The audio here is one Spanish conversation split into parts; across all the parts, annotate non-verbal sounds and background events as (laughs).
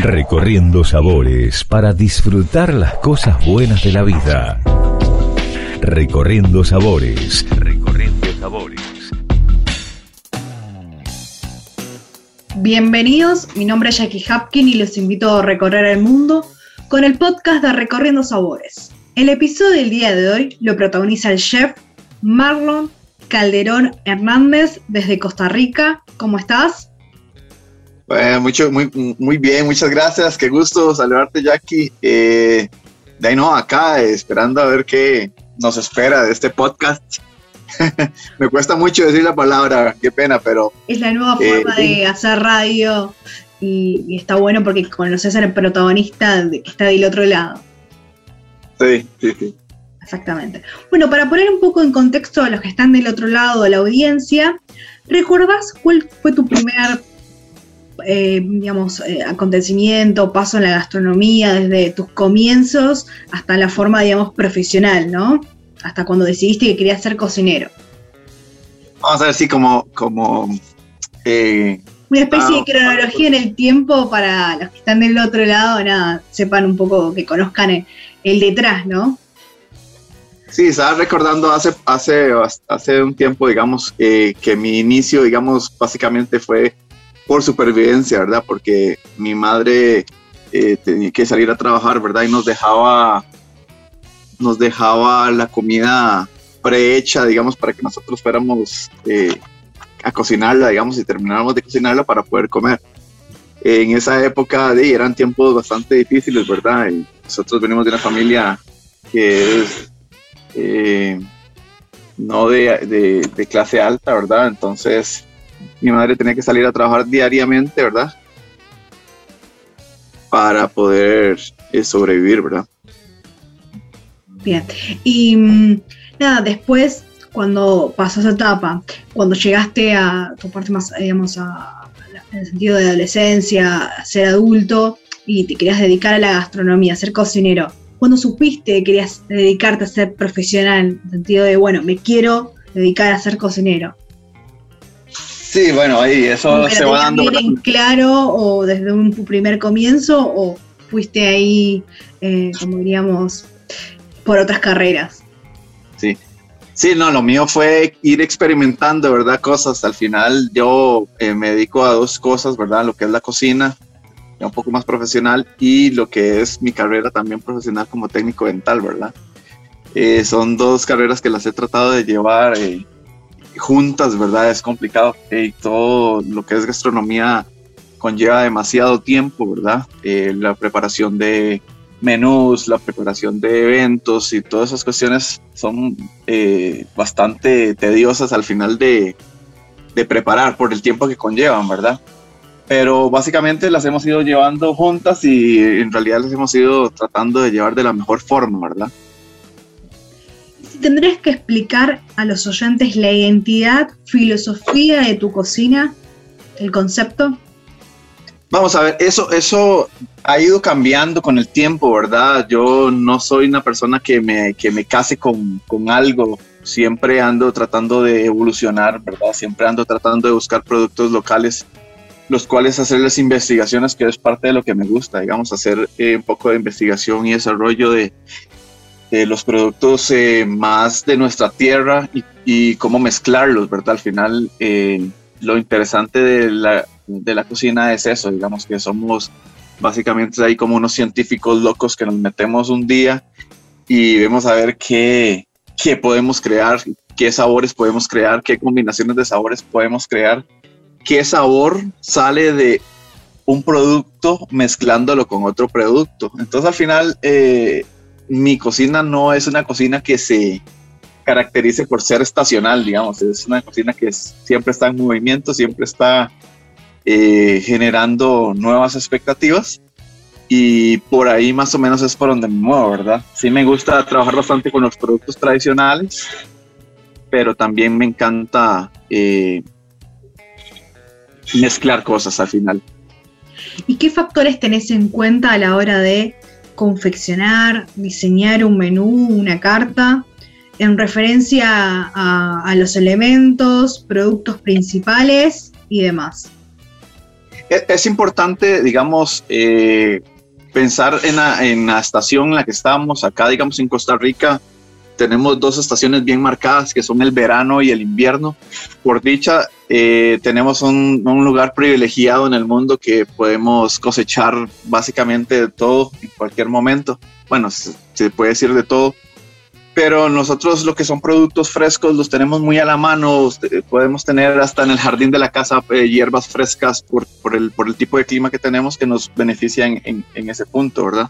Recorriendo sabores para disfrutar las cosas buenas de la vida. Recorriendo sabores. Recorriendo sabores. Bienvenidos, mi nombre es Jackie Hapkin y los invito a recorrer el mundo con el podcast de Recorriendo Sabores. El episodio del día de hoy lo protagoniza el chef Marlon Calderón Hernández desde Costa Rica. ¿Cómo estás? Bueno, mucho, muy, muy bien, muchas gracias. Qué gusto saludarte, Jackie. Eh, de ahí no, acá esperando a ver qué nos espera de este podcast. (laughs) Me cuesta mucho decir la palabra, qué pena, pero. Es la nueva eh, forma de hacer radio y, está bueno porque conoces al protagonista que está del otro lado. Sí, sí, sí. Exactamente. Bueno, para poner un poco en contexto a los que están del otro lado de la audiencia, ¿recuerdas cuál fue tu primer, eh, digamos, eh, acontecimiento, paso en la gastronomía, desde tus comienzos hasta la forma, digamos, profesional, ¿no? Hasta cuando decidiste que querías ser cocinero. Vamos a ver si como, como eh, una especie de ah, cronología en el tiempo para los que están del otro lado, nada, sepan un poco, que conozcan el detrás, ¿no? Sí, estaba recordando hace, hace, hace un tiempo, digamos, que mi inicio, digamos, básicamente fue por supervivencia, ¿verdad? Porque mi madre eh, tenía que salir a trabajar, ¿verdad? Y nos dejaba, nos dejaba la comida prehecha, digamos, para que nosotros fuéramos eh, a cocinarla, digamos, y termináramos de cocinarla para poder comer. En esa época de, eran tiempos bastante difíciles, ¿verdad? Y nosotros venimos de una familia que es eh, no de, clase alta, ¿verdad? Entonces mi madre tenía que salir a trabajar diariamente, ¿verdad? Para poder eh, sobrevivir, ¿verdad? Bien. Y mm, nada, después, cuando pasó esa etapa, cuando llegaste a tu parte más, digamos, a, en el sentido de adolescencia, ser adulto y te querías dedicar a la gastronomía, a ser cocinero, ¿Cuándo supiste que querías dedicarte a ser profesional? En el sentido de, bueno, me quiero dedicar a ser cocinero. Sí, bueno, ahí eso se va dando. en claro o desde un primer comienzo o fuiste ahí, eh, como diríamos, por otras carreras? Sí. Sí, no, lo mío fue ir experimentando, ¿verdad? Cosas. Al final yo eh, me dedico a dos cosas, ¿verdad? Lo que es la cocina un poco más profesional y lo que es mi carrera también profesional como técnico dental, ¿verdad? Eh, son dos carreras que las he tratado de llevar eh, juntas, ¿verdad? Es complicado y todo lo que es gastronomía conlleva demasiado tiempo, ¿verdad? Eh, la preparación de menús, la preparación de eventos y todas esas cuestiones son bastante tediosas al final de, de preparar por el tiempo que conllevan, ¿verdad? pero básicamente las hemos ido llevando juntas y en realidad las hemos ido tratando de llevar de la mejor forma, ¿verdad? Si tendrías que explicar a los oyentes la identidad, filosofía de tu cocina, el concepto. Vamos a ver, eso, eso ha ido cambiando con el tiempo, ¿verdad? Yo no soy una persona que me, que me case con, con algo, siempre ando tratando de evolucionar, ¿verdad? Siempre ando tratando de buscar productos locales los cuales hacer las investigaciones, que es parte de lo que me gusta, digamos, hacer eh, un poco de investigación y desarrollo de, los productos eh, más de nuestra tierra y, cómo mezclarlos, ¿verdad? Al final, eh, lo interesante de la, de la cocina es eso, digamos, que somos básicamente ahí como unos científicos locos que nos metemos un día y vemos a ver qué, qué podemos crear, qué sabores podemos crear, qué combinaciones de sabores podemos crear qué sabor sale de un producto mezclándolo con otro producto. Entonces al final eh, mi cocina no es una cocina que se caracterice por ser estacional, digamos, es una cocina que siempre está en movimiento, siempre está eh, generando nuevas expectativas y por ahí más o menos es por donde me muevo, ¿verdad? Sí me gusta trabajar bastante con los productos tradicionales, pero también me encanta eh, mezclar cosas al final. ¿Y qué factores tenés en cuenta a la hora de confeccionar, diseñar un menú, una carta, en referencia a, los elementos, productos principales y demás? es, importante, digamos, eh, pensar en la, en la estación en la que estamos, acá, digamos, en Costa Rica, tenemos dos estaciones bien marcadas, que son el verano y el invierno. Por dicha, eh, tenemos un, un, lugar privilegiado en el mundo que podemos cosechar básicamente de todo en cualquier momento. Bueno, se, se puede decir de todo pero nosotros lo que son productos frescos los tenemos muy a la mano, podemos tener hasta en el jardín de la casa eh, hierbas frescas por, por, el, por el tipo de clima que tenemos que nos benefician en, en ese punto, ¿verdad?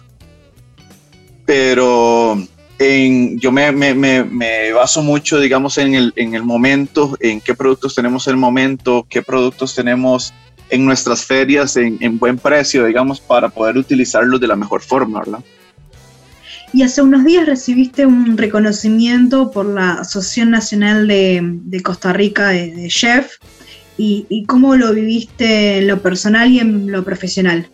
Pero en, yo me, me, me, baso mucho, digamos, en el, en el momento, en qué productos tenemos en el momento, qué productos tenemos en nuestras ferias en, en buen precio, digamos, para poder utilizarlos de la mejor forma, ¿verdad? Y hace unos días recibiste un reconocimiento por la Asociación Nacional de, Costa Rica de, Chef. Y, cómo lo viviste en lo personal y en lo profesional?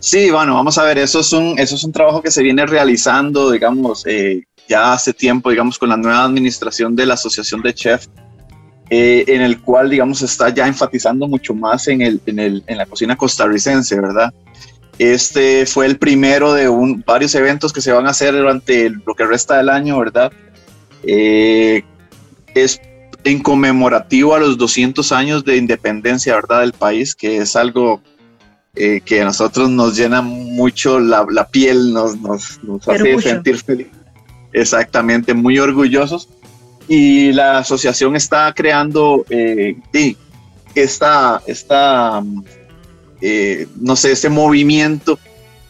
Sí, bueno, vamos a ver, eso es un, eso es un trabajo que se viene realizando, digamos, eh, ya hace tiempo, digamos, con la nueva administración de la Asociación de Chef, eh, en el cual, digamos, está ya enfatizando mucho más en, el, en, el, en la cocina costarricense, ¿verdad? Este fue el primero de varios eventos que se van a hacer durante lo que resta del año, ¿verdad? Eh, es en conmemorativo a los 200 años de independencia, ¿verdad? Del país, que es algo eh, que a nosotros nos llena mucho la, piel, nos, nos, hace sentir feliz. Exactamente, muy orgullosos. Y la asociación está creando, eh, esta, esta eh, no sé, ese movimiento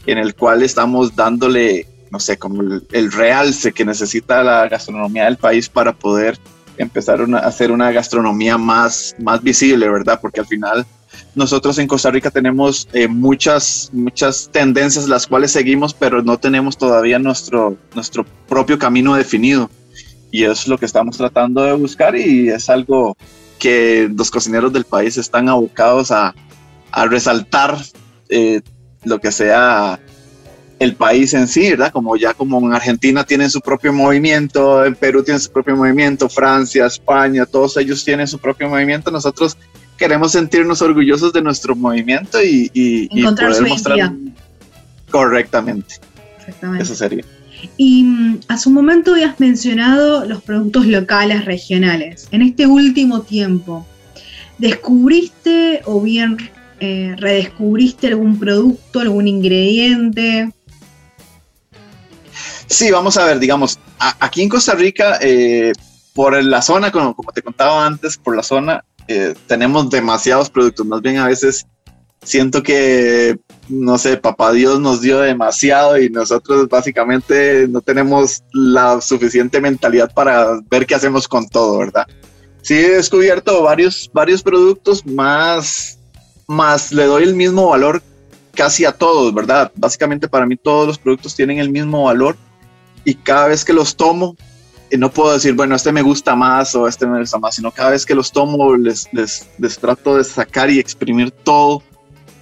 en el cual estamos dándole, no sé, como el, realce que necesita la gastronomía del país para poder empezar a hacer una gastronomía más, más visible, ¿verdad? Porque al final nosotros en Costa Rica tenemos eh, muchas, muchas tendencias las cuales seguimos, pero no tenemos todavía nuestro, nuestro propio camino definido. Y es lo que estamos tratando de buscar y es algo que los cocineros del país están abocados a, a resaltar eh, lo que sea el país en sí, ¿verdad? Como ya como en Argentina tienen su propio movimiento, en Perú tienen su propio movimiento, Francia, España, todos ellos tienen su propio movimiento, nosotros queremos sentirnos orgullosos de nuestro movimiento y, y, poder mostrar correctamente. Eso sería. Y mm, a su momento habías mencionado los productos locales, regionales. En este último tiempo, ¿descubriste o bien eh, redescubriste algún producto, algún ingrediente. Sí, vamos a ver, digamos, aquí en Costa Rica, eh, por la zona, como, te contaba antes, por la zona, eh, tenemos demasiados productos. Más bien a veces siento que, no sé, papá Dios nos dio demasiado y nosotros básicamente no tenemos la suficiente mentalidad para ver qué hacemos con todo, ¿verdad? Sí he descubierto varios, varios productos más más le doy el mismo valor casi a todos, ¿verdad? Básicamente para mí todos los productos tienen el mismo valor y cada vez que los tomo, no puedo decir, bueno, este me gusta más o este me gusta más, sino cada vez que los tomo les, les, les trato de sacar y exprimir todo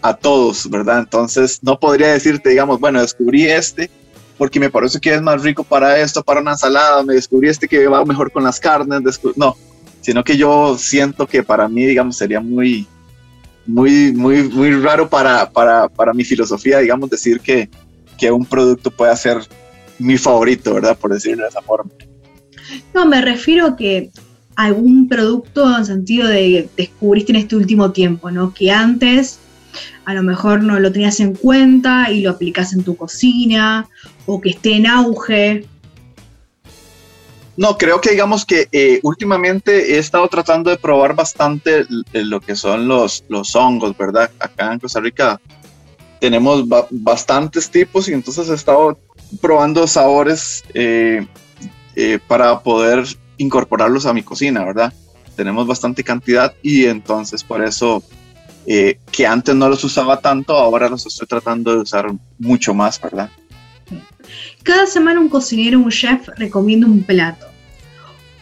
a todos, ¿verdad? Entonces no podría decirte, digamos, bueno, descubrí este porque me parece que es más rico para esto, para una ensalada, me descubrí este que va mejor con las carnes, no, sino que yo siento que para mí, digamos, sería muy, muy, muy, muy raro para, para, para mi filosofía, digamos, decir que, que un producto pueda ser mi favorito, ¿verdad? Por decirlo de esa forma. No, me refiero a que algún producto en sentido de descubriste en este último tiempo, ¿no? Que antes a lo mejor no lo tenías en cuenta y lo aplicas en tu cocina, o que esté en auge, no, creo que digamos que eh, últimamente he estado tratando de probar bastante lo que son los, los hongos, ¿verdad? Acá en Costa Rica tenemos bastantes tipos y entonces he estado probando sabores eh, eh, para poder incorporarlos a mi cocina, ¿verdad? Tenemos bastante cantidad y entonces por eso que antes no los usaba tanto, ahora los estoy tratando de usar mucho más, ¿verdad? Cada semana un cocinero, un chef recomienda un plato.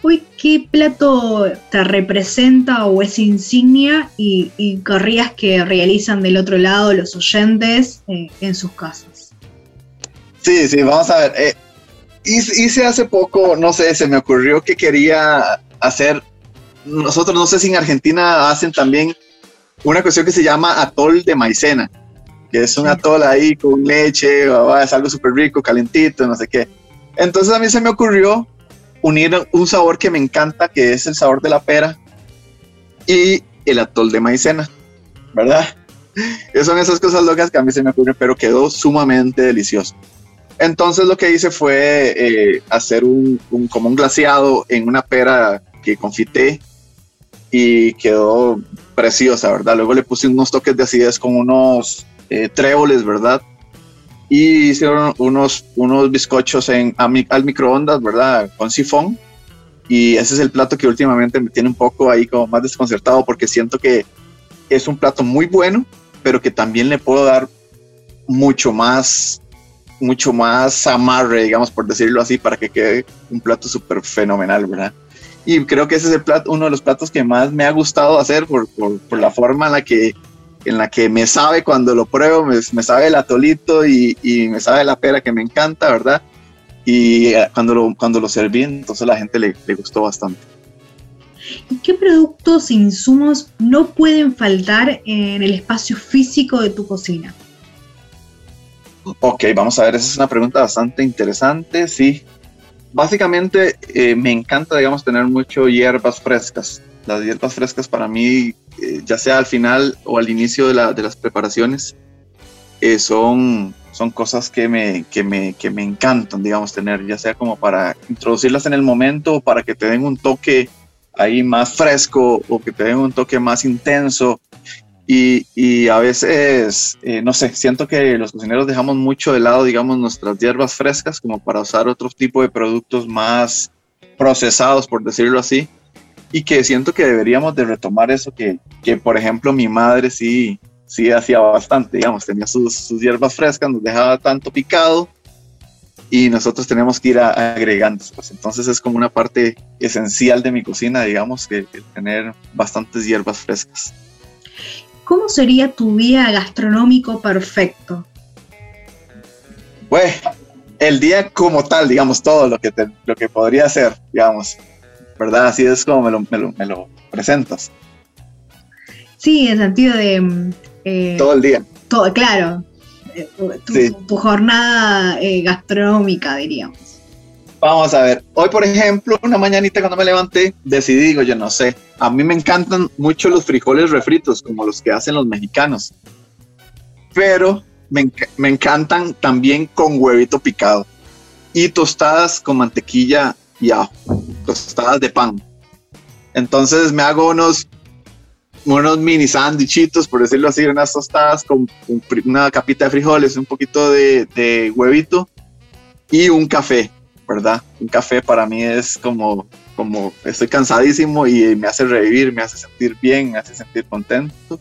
Hoy, ¿qué plato te representa o es insignia y, y que realizan del otro lado los oyentes eh, en sus casas? Sí, sí, vamos a ver. Eh, hice hace poco, no sé, se me ocurrió que quería hacer, nosotros no sé si en Argentina hacen también una cuestión que se llama atol de maicena, que es un atol ahí con leche, es algo súper rico, calentito, no sé qué. Entonces a mí se me ocurrió unir un sabor que me encanta, que es el sabor de la pera, y el atol de maicena, ¿verdad? (laughs) son esas cosas locas que a mí se me ocurren, pero quedó sumamente delicioso. Entonces lo que hice fue eh, hacer un, como un glaciado en una pera que confité y quedó preciosa, ¿verdad? Luego le puse unos toques de acidez con unos eh, tréboles, ¿verdad? Y hicieron unos, unos bizcochos en, al microondas, ¿verdad? Con sifón. Y ese es el plato que últimamente me tiene un poco ahí como más desconcertado porque siento que es un plato muy bueno, pero que también le puedo dar mucho más mucho más amarre, digamos, por decirlo así, para que quede un plato súper fenomenal, ¿verdad? Y creo que ese es uno de los platos que más me ha gustado hacer por, la forma en la que en la que me sabe cuando lo pruebo, me, me sabe el atolito y, y, me sabe la pera que me encanta, ¿verdad? Y eh, cuando lo, cuando lo serví, entonces a la gente le, le gustó bastante. ¿Y qué productos e insumos no pueden faltar en el espacio físico de tu cocina? Ok, vamos a ver, esa es una pregunta bastante interesante, sí. Básicamente eh, me encanta, digamos, tener mucho hierbas frescas. Las hierbas frescas para mí, eh, ya sea al final o al inicio de, la, de las preparaciones, eh, son, son cosas que me, que, me, que me encantan, digamos, tener, ya sea como para introducirlas en el momento o para que te den un toque ahí más fresco o que te den un toque más intenso y, a veces, eh, no sé, siento que los cocineros dejamos mucho de lado, digamos, nuestras hierbas frescas como para usar otro tipo de productos más procesados, por decirlo así. Y que siento que deberíamos de retomar eso que, que por ejemplo, mi madre sí, sí hacía bastante, digamos, tenía sus, sus hierbas frescas, nos dejaba tanto picado y nosotros tenemos que ir agregando. Pues entonces es como una parte esencial de mi cocina, digamos, que, que tener bastantes hierbas frescas. ¿Cómo sería tu día gastronómico perfecto? Pues, el día como tal, digamos, todo lo que, lo que podría ser, digamos, ¿verdad? Así es como me lo, me lo, presentas. Sí, en sentido de... Mm, eh, todo el día. Todo, claro. Eh, tu, jornada eh, gastronómica, diríamos. Vamos a ver, hoy por ejemplo, una mañanita cuando me levanté, decidí, digo, yo no sé, a mí me encantan mucho los frijoles refritos, como los que hacen los mexicanos, pero me, me encantan también con huevito picado y tostadas con mantequilla y ajo, tostadas de pan. Entonces me hago unos, unos mini sándwichitos, por decirlo así, unas tostadas con una capita de frijoles, un poquito de, de huevito y un café ¿verdad? Un café para mí es como, como estoy cansadísimo y me hace revivir, me hace sentir bien, me hace sentir contento.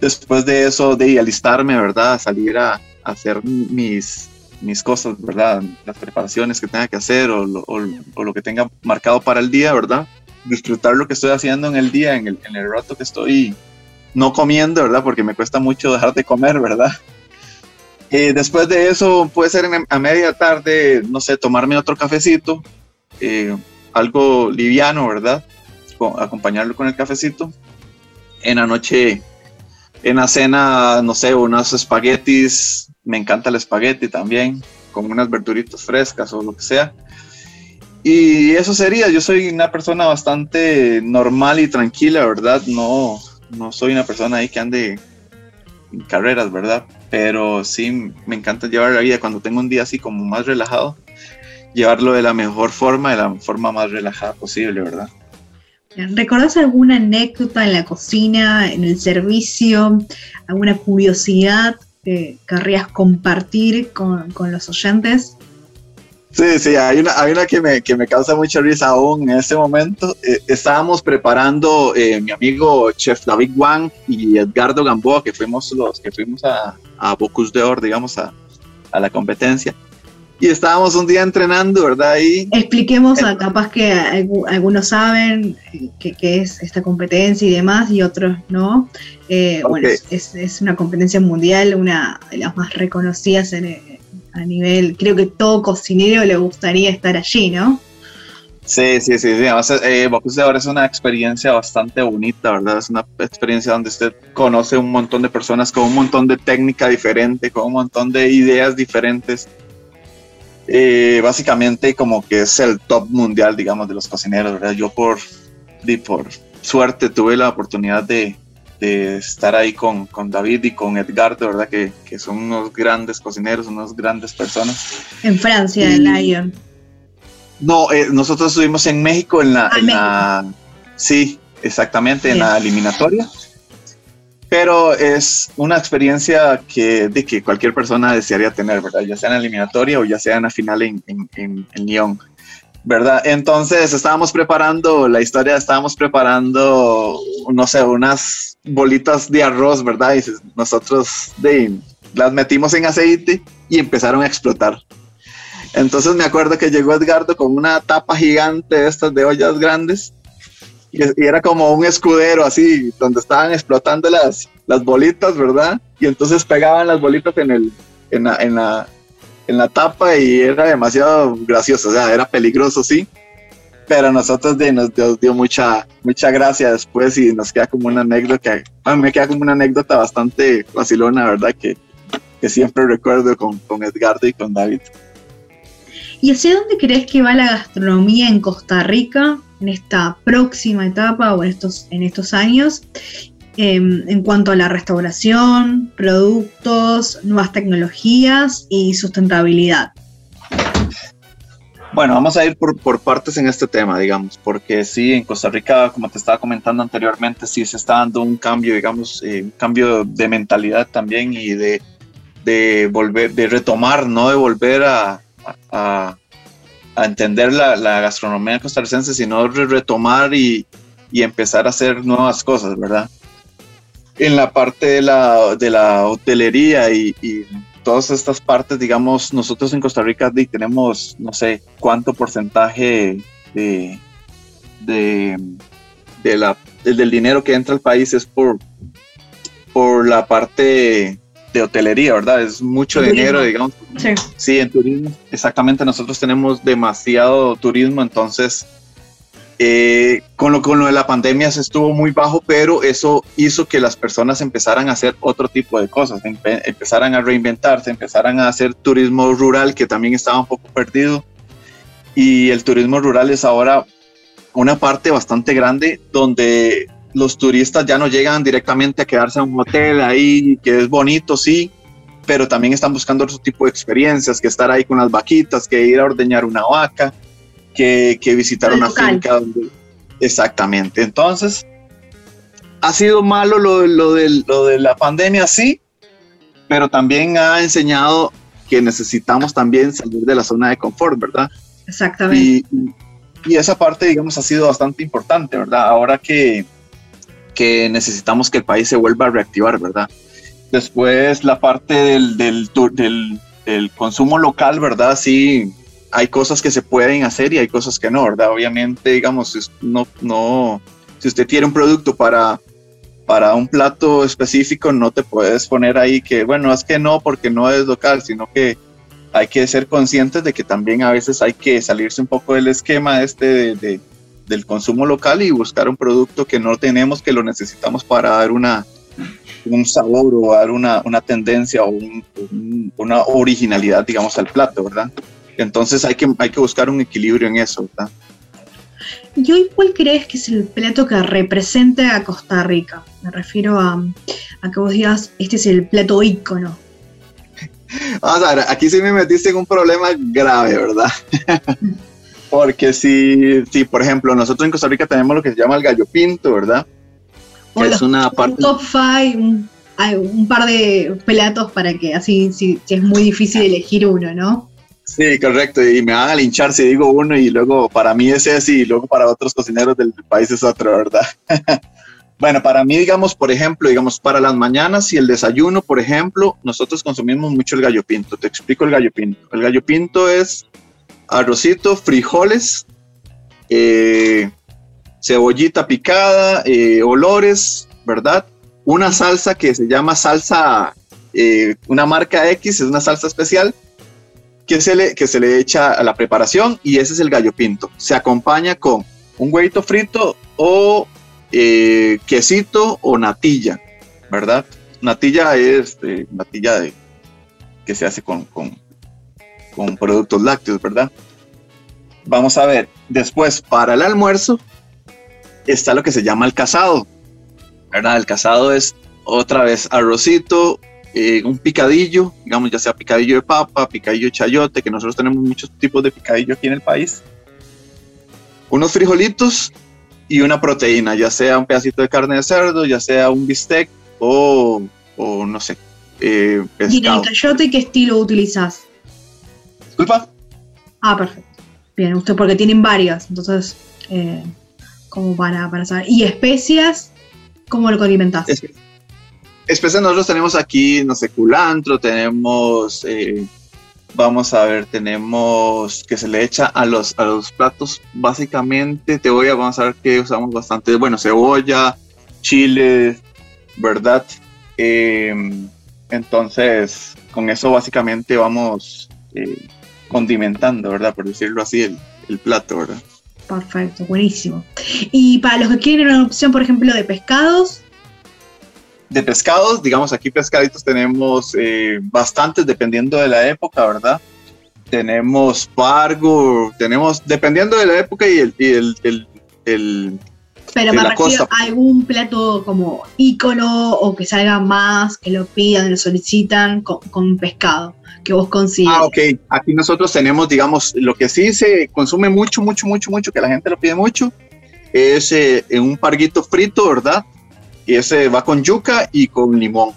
Después de eso, de alistarme, ¿verdad? Salir a, hacer mis, mis cosas, ¿verdad? Las preparaciones que tenga que hacer o lo, o, lo, que tenga marcado para el día, ¿verdad? Disfrutar lo que estoy haciendo en el día, en el, en el rato que estoy no comiendo, ¿verdad? Porque me cuesta mucho dejar de comer, ¿verdad? Eh, después de eso, puede ser a media tarde, no sé, tomarme otro cafecito, eh, algo liviano, ¿verdad? acompañarlo con el cafecito. En la noche, en la cena, no sé, unos espaguetis, me encanta el espagueti también, con unas verduritas frescas o lo que sea. Y eso sería, yo soy una persona bastante normal y tranquila, ¿verdad? No, no soy una persona ahí que ande en carreras, ¿verdad? Pero sí me encanta llevar la vida cuando tengo un día así como más relajado, llevarlo de la mejor forma, de la forma más relajada posible, ¿verdad? ¿Recordás alguna anécdota en la cocina, en el servicio, alguna curiosidad que querrías compartir con, con los oyentes? Sí, sí, hay una, hay una que, me, que me causa mucha risa aún en ese momento. Eh, estábamos preparando eh, mi amigo Chef David Wang y Edgardo Gamboa, que fuimos los que fuimos a, a Bocus de Or, digamos, a, a, la competencia. Y estábamos un día entrenando, ¿verdad? Y, Expliquemos, a, capaz que algunos saben qué es esta competencia y demás, y otros no. Eh, bueno, es, es, una competencia mundial, una de las más reconocidas en, a nivel, creo que todo cocinero le gustaría estar allí, ¿no? Sí, sí, sí, sí. Además, eh, de ahora es una experiencia bastante bonita, ¿verdad? Es una experiencia donde usted conoce un montón de personas con un montón de técnica diferente, con un montón de ideas diferentes. Eh, básicamente como que es el top mundial, digamos, de los cocineros, ¿verdad? Yo por, por suerte tuve la oportunidad de, de estar ahí con, con, David y con Edgardo, ¿verdad? Que, que, son unos grandes cocineros, unas grandes personas. En Francia, en Lyon. No, eh, nosotros estuvimos en México en la, ah, sí, exactamente, en la eliminatoria. Pero es una experiencia que, de que cualquier persona desearía tener, ¿verdad? Ya sea en la eliminatoria o ya sea en la final en, en, en, Lyon, ¿verdad? Entonces estábamos preparando la historia, estábamos preparando, no sé, unas bolitas de arroz, ¿verdad? Y nosotros de, las metimos en aceite y empezaron a explotar. Entonces me acuerdo que llegó Edgardo con una tapa gigante de estas de ollas grandes y, era como un escudero así, donde estaban explotando las, las bolitas, ¿verdad? Y entonces pegaban las bolitas en, el, en, la, en, la, en la tapa y era demasiado gracioso, o sea, era peligroso, sí. Pero a nosotros de, nos dio, mucha, mucha gracia después y nos queda como una anécdota, a mí me queda como una anécdota bastante vacilona, ¿verdad? Que, que siempre recuerdo con, con Edgardo y con David. ¿Y hacia dónde crees que va la gastronomía en Costa Rica en esta próxima etapa o en estos, en estos años? Em, en cuanto a la restauración, productos, nuevas tecnologías y sustentabilidad. Bueno, vamos a ir por, por, partes en este tema, digamos, porque sí, en Costa Rica, como te estaba comentando anteriormente, sí se está dando un cambio, digamos, eh, un cambio de mentalidad también y de, de volver, de retomar, no de volver a, a, entender la, gastronomía costarricense, sino retomar y, empezar a hacer nuevas cosas, ¿verdad? En la parte de la, de la hotelería y, todas estas partes, digamos, nosotros en Costa Rica tenemos, no sé, cuánto porcentaje de, de, la, del dinero que entra al país es por, por la parte de hotelería, ¿verdad? Es mucho dinero, digamos. Sí. sí, en turismo. Exactamente, nosotros tenemos demasiado turismo, entonces eh, con, lo, con lo de la pandemia se estuvo muy bajo, pero eso hizo que las personas empezaran a hacer otro tipo de cosas, empezaran a reinventarse, empezaran a hacer turismo rural, que también estaba un poco perdido. Y el turismo rural es ahora una parte bastante grande donde los turistas ya no llegan directamente a quedarse en un hotel ahí, que es bonito, sí, pero también están buscando otro tipo de experiencias, que estar ahí con las vaquitas, que ir a ordeñar una vaca, que, visitar una finca. Exactamente. Entonces, ha sido malo lo, lo, de, lo de la pandemia, sí, pero también ha enseñado que necesitamos también salir de la zona de confort, ¿verdad? Exactamente. Y, y esa parte, digamos, ha sido bastante importante, ¿verdad? Ahora que, que necesitamos que el país se vuelva a reactivar, ¿verdad? Después la parte del, del, del, consumo local, ¿verdad? Sí, hay cosas que se pueden hacer y hay cosas que no, ¿verdad? Obviamente, digamos, no, no, si usted tiene un producto para, para un plato específico, no te puedes poner ahí que, bueno, es que no porque no es local, sino que hay que ser conscientes de que también a veces hay que salirse un poco del esquema este de del consumo local y buscar un producto que no tenemos, que lo necesitamos para dar una, un sabor o dar una, una tendencia o una originalidad, digamos, al plato, ¿verdad? Entonces hay que, hay que buscar un equilibrio en eso, ¿verdad? ¿Y hoy cuál crees que es el plato que represente a Costa Rica? Me refiero a, a que vos digas, este es el plato ícono. Vamos a ver, aquí sí me metiste en un problema grave, ¿verdad? (laughs) Porque si, si, por ejemplo, nosotros en Costa Rica tenemos lo que se llama el gallo pinto, ¿verdad? es una parte... top five, un, hay un par de platos para que así, si, es muy difícil elegir uno, ¿no? Sí, correcto, y me van a linchar si digo uno y luego para mí ese así y luego para otros cocineros del país es otro, ¿verdad? (laughs) bueno, para mí, digamos, por ejemplo, digamos, para las mañanas y el desayuno, por ejemplo, nosotros consumimos mucho el gallo pinto. Te explico el gallo pinto. El gallo pinto es arrocito, frijoles, eh, cebollita picada, eh, olores, ¿verdad? Una salsa que se llama salsa, eh, una marca X, es una salsa especial. que se, le, que se le echa a la preparación y ese es el gallo pinto. Se acompaña con un huevito frito o quesito o natilla, ¿verdad? Natilla es natilla de, que se hace con, con productos lácteos, ¿verdad? Vamos a ver, después para el almuerzo está lo que se llama el casado, ¿verdad? El casado es otra vez arrocito, eh, un picadillo, digamos ya sea picadillo de papa, picadillo de chayote, que nosotros tenemos muchos tipos de picadillo aquí en el país, unos frijolitos y una proteína, ya sea un pedacito de carne de cerdo, ya sea un bistec o, o no sé, eh, ¿Y el chayote qué estilo utilizas? Disculpa. Ah, perfecto. Bien, usted porque tienen varias, entonces, eh, como para, para saber. ¿Y especias? ¿Cómo lo condimentas? especias nosotros tenemos aquí, no sé, culantro, tenemos, eh, vamos a ver, tenemos que se le echa a los, a los platos, básicamente, te voy a, vamos a ver que usamos bastante, bueno, cebolla, chile, ¿verdad? Em, entonces, con eso básicamente vamos eh, condimentando, ¿verdad? Por decirlo así, el, el, plato, ¿verdad? Perfecto, buenísimo. Y para los que quieren una opción, por ejemplo, de pescados. De pescados, digamos, aquí pescaditos tenemos eh, bastantes dependiendo de la época, ¿verdad? Tenemos pargo, tenemos, dependiendo de la época y el, y el, el pero me refiero a algún plato como ícono o que salga más, que lo pidan, lo solicitan con, pescado, que vos consigas. Ah, ok. Aquí nosotros tenemos, digamos, lo que sí se consume mucho, mucho, mucho, mucho, que la gente lo pide mucho, es eh, un parguito frito, ¿verdad? Y ese va con yuca y con limón,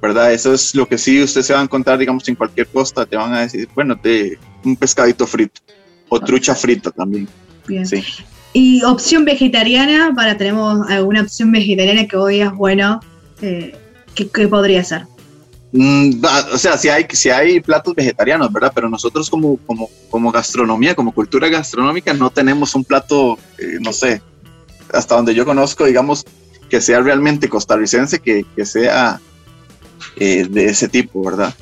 ¿verdad? Eso es lo que sí usted se va a encontrar, digamos, en cualquier costa, te van a decir, bueno, te, un pescadito frito o trucha frita también. Bien. Sí. Y opción vegetariana, para tenemos alguna opción vegetariana que hoy es bueno, eh, ¿qué, podría ser? Mm, o sea, si hay, si hay platos vegetarianos, ¿verdad? Pero nosotros como, como, como gastronomía, como cultura gastronómica, no tenemos un plato, eh, no sé, hasta donde yo conozco, digamos, que sea realmente costarricense, que, que sea eh, de ese tipo, ¿verdad?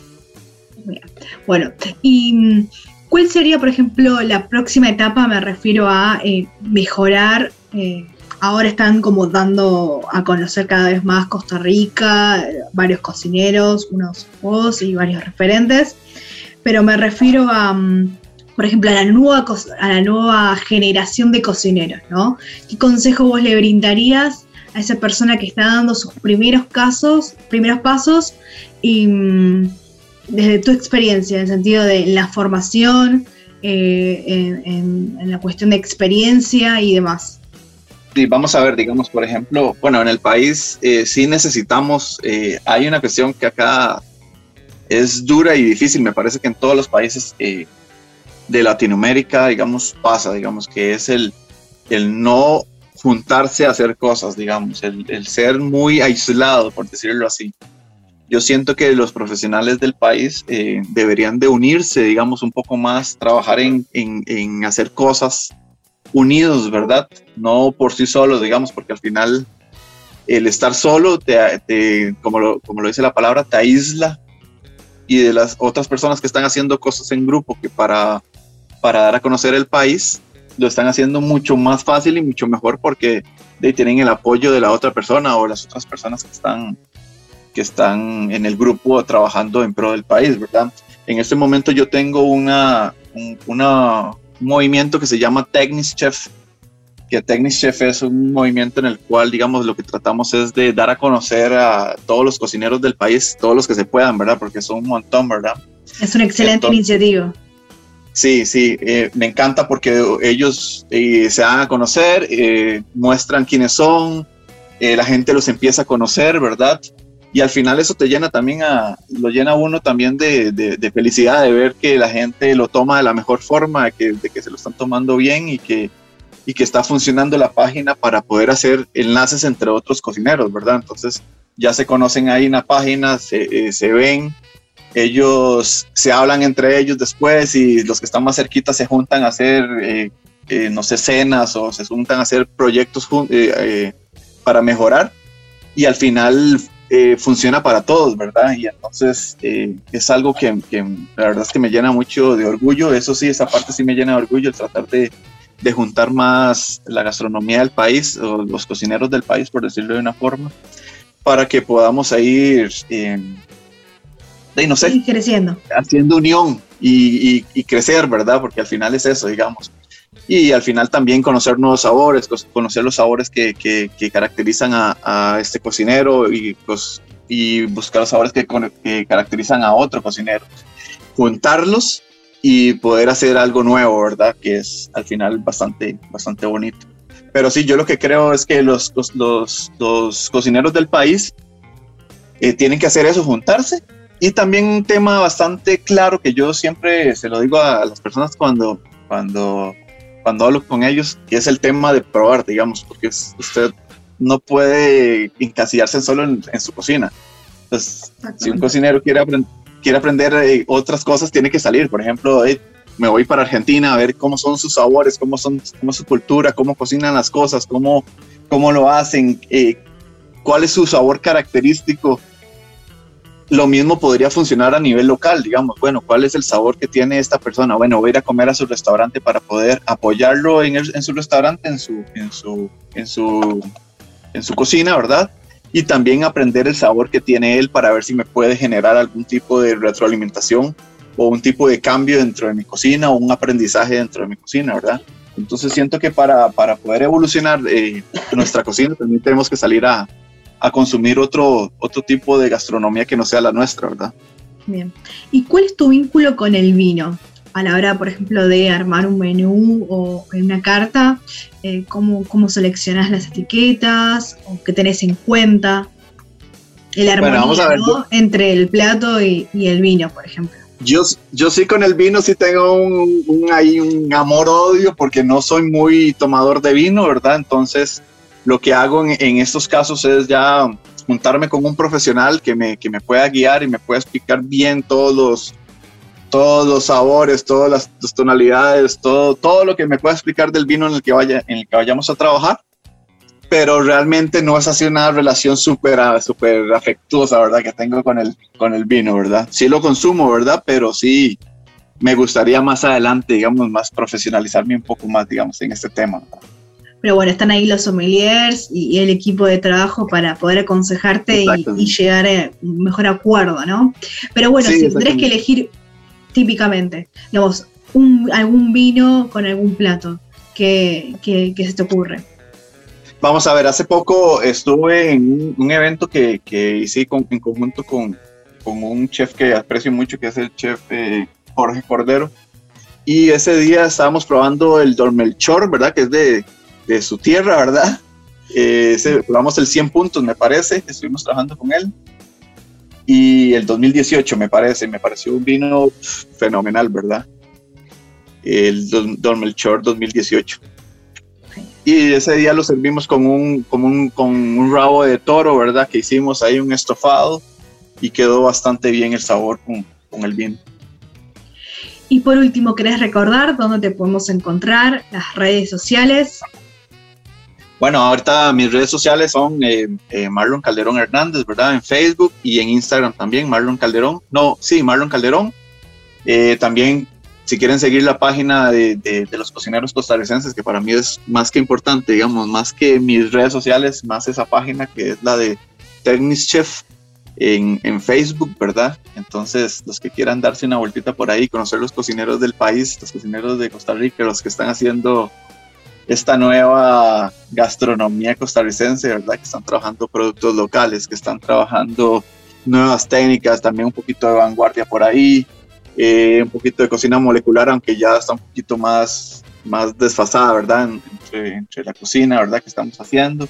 Bueno, y ¿Cuál sería, por ejemplo, la próxima etapa? Me refiero a eh, mejorar. Ahora están como dando a conocer cada vez más Costa Rica, varios cocineros, unos vos y varios referentes. Pero me refiero a, mm, por ejemplo, a la nueva, a la nueva generación de cocineros, ¿no? ¿Qué consejo vos le brindarías a esa persona que está dando sus primeros casos, primeros pasos y mm, desde tu experiencia, en el sentido de la formación, eh, en, la cuestión de experiencia y demás. Sí, vamos a ver, digamos, por ejemplo, bueno, en el país eh, sí necesitamos, eh, hay una cuestión que acá es dura y difícil, me parece que en todos los países de Latinoamérica, digamos, pasa, digamos, que es el, el no juntarse a hacer cosas, digamos, el, el ser muy aislado, por decirlo así. Yo siento que los profesionales del país eh, deberían de unirse, digamos, un poco más, trabajar en, en, hacer cosas unidos, ¿verdad? No por sí solos, digamos, porque al final el estar solo, te, como, lo, como lo dice la palabra, te aísla y de las otras personas que están haciendo cosas en grupo que para, para dar a conocer el país, lo están haciendo mucho más fácil y mucho mejor porque tienen el apoyo de la otra persona o las otras personas que están que están en el grupo trabajando en pro del país, ¿verdad? En este momento yo tengo una, un, movimiento que se llama Technics Chef, que Technics Chef es un movimiento en el cual, digamos, lo que tratamos es de dar a conocer a todos los cocineros del país, todos los que se puedan, ¿verdad? Porque son un montón, ¿verdad? Es una excelente iniciativa. Sí, sí, eh, me encanta porque ellos eh, se dan a conocer, eh, muestran quiénes son, la gente los empieza a conocer, ¿verdad? Y al final eso te llena también a, lo llena uno también de, de, felicidad de ver que la gente lo toma de la mejor forma, de que, de que se lo están tomando bien y que, y que está funcionando la página para poder hacer enlaces entre otros cocineros, ¿verdad? Entonces ya se conocen ahí en la página, se, eh, se ven, ellos se hablan entre ellos después y los que están más cerquitas se juntan a hacer, eh, eh, no sé, cenas o se juntan a hacer proyectos para mejorar y al final eh, funciona para todos, ¿verdad? Y entonces eh, es algo que, la verdad es que me llena mucho de orgullo. Eso sí, esa parte sí me llena de orgullo, el tratar de, de juntar más la gastronomía del país, o los cocineros del país, por decirlo de una forma, para que podamos ir, eh, no sé, creciendo. Haciendo unión y, y, crecer, ¿verdad? Porque al final es eso, digamos y al final también conocer nuevos sabores, conocer los sabores que, que, caracterizan a, a, este cocinero y, pues, y buscar los sabores que, que, caracterizan a otro cocinero. Juntarlos y poder hacer algo nuevo, ¿verdad? Que es al final bastante, bastante bonito. Pero sí, yo lo que creo es que los, los, los, los cocineros del país eh, tienen que hacer eso, juntarse. Y también un tema bastante claro que yo siempre se lo digo a las personas cuando, cuando cuando hablo con ellos, que es el tema de probar, digamos, porque usted no puede encasillarse solo en, su cocina. Entonces, si un cocinero quiere, quiere aprender eh, otras cosas, tiene que salir. Por ejemplo, me voy para Argentina a ver cómo son sus sabores, cómo, son, cómo es su cultura, cómo cocinan las cosas, cómo, cómo lo hacen, eh, cuál es su sabor característico lo mismo podría funcionar a nivel local, digamos, bueno, ¿cuál es el sabor que tiene esta persona? Bueno, voy a ir a comer a su restaurante para poder apoyarlo en, su restaurante, en su, en, su, en, su, en su cocina, ¿verdad? Y también aprender el sabor que tiene él para ver si me puede generar algún tipo de retroalimentación o un tipo de cambio dentro de mi cocina o un aprendizaje dentro de mi cocina, ¿verdad? Entonces siento que para, para poder evolucionar eh, nuestra cocina también tenemos que salir a, a consumir otro, otro tipo de gastronomía que no sea la nuestra, ¿verdad? Bien. ¿Y cuál es tu vínculo con el vino? A la hora, por ejemplo, de armar un menú o una carta, eh, ¿cómo, ¿cómo, seleccionas las etiquetas o qué tenés en cuenta? El armonía entre el plato y, el vino, por ejemplo. Yo, yo sí con el vino sí tengo un, un, un amor-odio porque no soy muy tomador de vino, ¿verdad? Entonces lo que hago en, estos casos es ya juntarme con un profesional que me, que me pueda guiar y me pueda explicar bien todos los, todos los sabores, todas las, tonalidades, todo, todo lo que me pueda explicar del vino en el que, vaya, en el que vayamos a trabajar. Pero realmente no es así una relación súper super afectuosa, ¿verdad? Que tengo con el, con el vino, ¿verdad? Sí lo consumo, ¿verdad? Pero sí me gustaría más adelante, digamos, más profesionalizarme un poco más, digamos, en este tema. Pero bueno, están ahí los sommeliers y, el equipo de trabajo para poder aconsejarte y, llegar a un mejor acuerdo, ¿no? Pero bueno, si tendrás que elegir típicamente, digamos, algún vino con algún plato, ¿qué, se te ocurre? Vamos a ver, hace poco estuve en un, evento que, hice en conjunto con, un chef que aprecio mucho, que es el chef eh, Jorge Cordero. Y ese día estábamos probando el Dormelchor, ¿verdad? Que es de, de su tierra, ¿verdad? Eh, el 100 puntos, me parece, estuvimos trabajando con él. Y el 2018, me parece, me pareció un vino fenomenal, ¿verdad? El Don, Melchor 2018. Y ese día lo servimos con un, con un, con un rabo de toro, ¿verdad? Que hicimos ahí un estofado y quedó bastante bien el sabor con, con el vino. Y por último, ¿querés recordar dónde te podemos encontrar? Las redes sociales. Bueno, ahorita mis redes sociales son eh, eh, Marlon Calderón Hernández, ¿verdad? En Facebook y en Instagram también, Marlon Calderón. No, sí, Marlon Calderón. Eh, también, si quieren seguir la página de, los cocineros costarricenses, que para mí es más que importante, digamos, más que mis redes sociales, más esa página que es la de Technics Chef en, en Facebook, ¿verdad? Entonces, los que quieran darse una vueltita por ahí, conocer los cocineros del país, los cocineros de Costa Rica, los que están haciendo esta nueva gastronomía costarricense, ¿verdad? Que están trabajando productos locales, que están trabajando nuevas técnicas, también un poquito de vanguardia por ahí, eh, un poquito de cocina molecular, aunque ya está un poquito más, más desfasada, ¿verdad? Entre, la cocina, ¿verdad? Que estamos haciendo.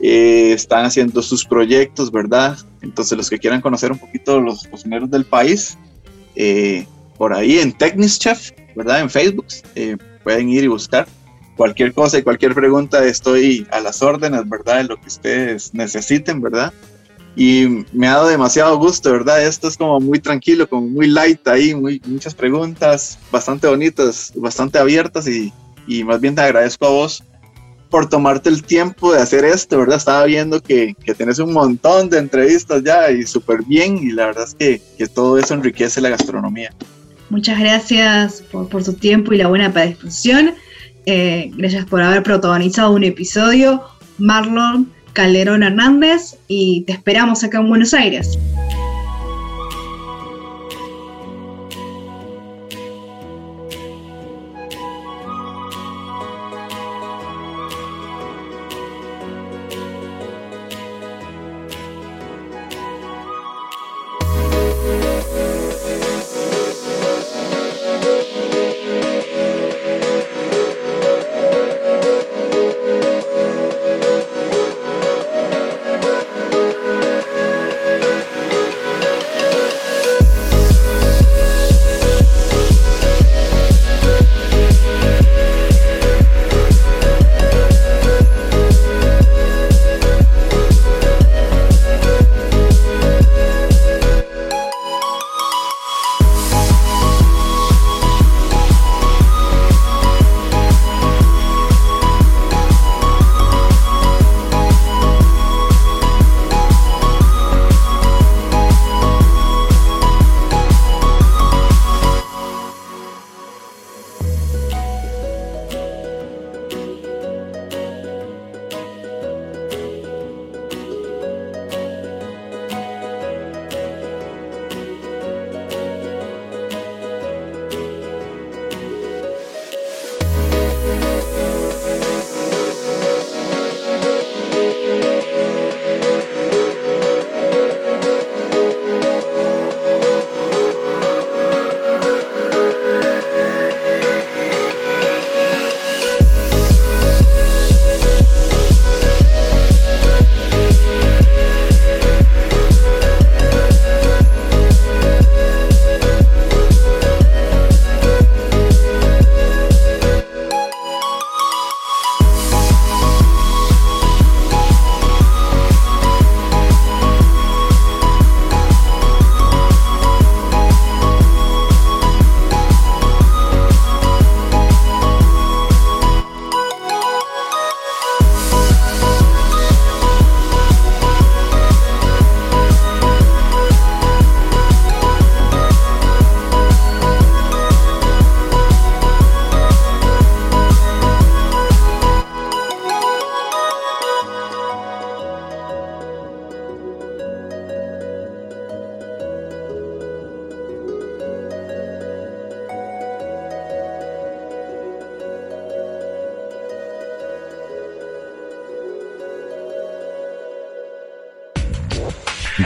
Eh, están haciendo sus proyectos, ¿verdad? Entonces los que quieran conocer un poquito los cocineros del país, eh, por ahí en Technics Chef, ¿verdad? En Facebook, pueden ir y buscar cualquier cosa y cualquier pregunta estoy a las órdenes, ¿verdad? En lo que ustedes necesiten, ¿verdad? Y me ha dado demasiado gusto, ¿verdad? Esto es como muy tranquilo, como muy light ahí, muy, muchas preguntas bastante bonitas, bastante abiertas y, y más bien te agradezco a vos por tomarte el tiempo de hacer esto, ¿verdad? Estaba viendo que, que tenés un montón de entrevistas ya y súper bien y la verdad es que, que, todo eso enriquece la gastronomía. Muchas gracias por, por su tiempo y la buena predisposición. Eh, gracias por haber protagonizado un episodio. Marlon Calderón Hernández y te esperamos acá en Buenos Aires.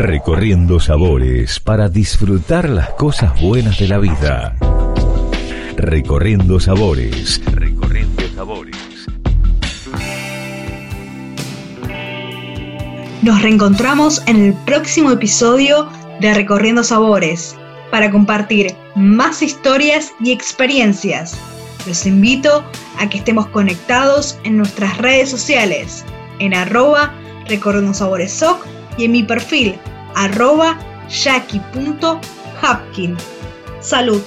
Recorriendo sabores para disfrutar las cosas buenas de la vida. Recorriendo sabores. Recorriendo sabores. Nos reencontramos en el próximo episodio de Recorriendo Sabores para compartir más historias y experiencias. Los invito a que estemos conectados en nuestras redes sociales en arroba Recorriendo Sabores SOC y en mi perfil arroba jackie.hapkin. Salud.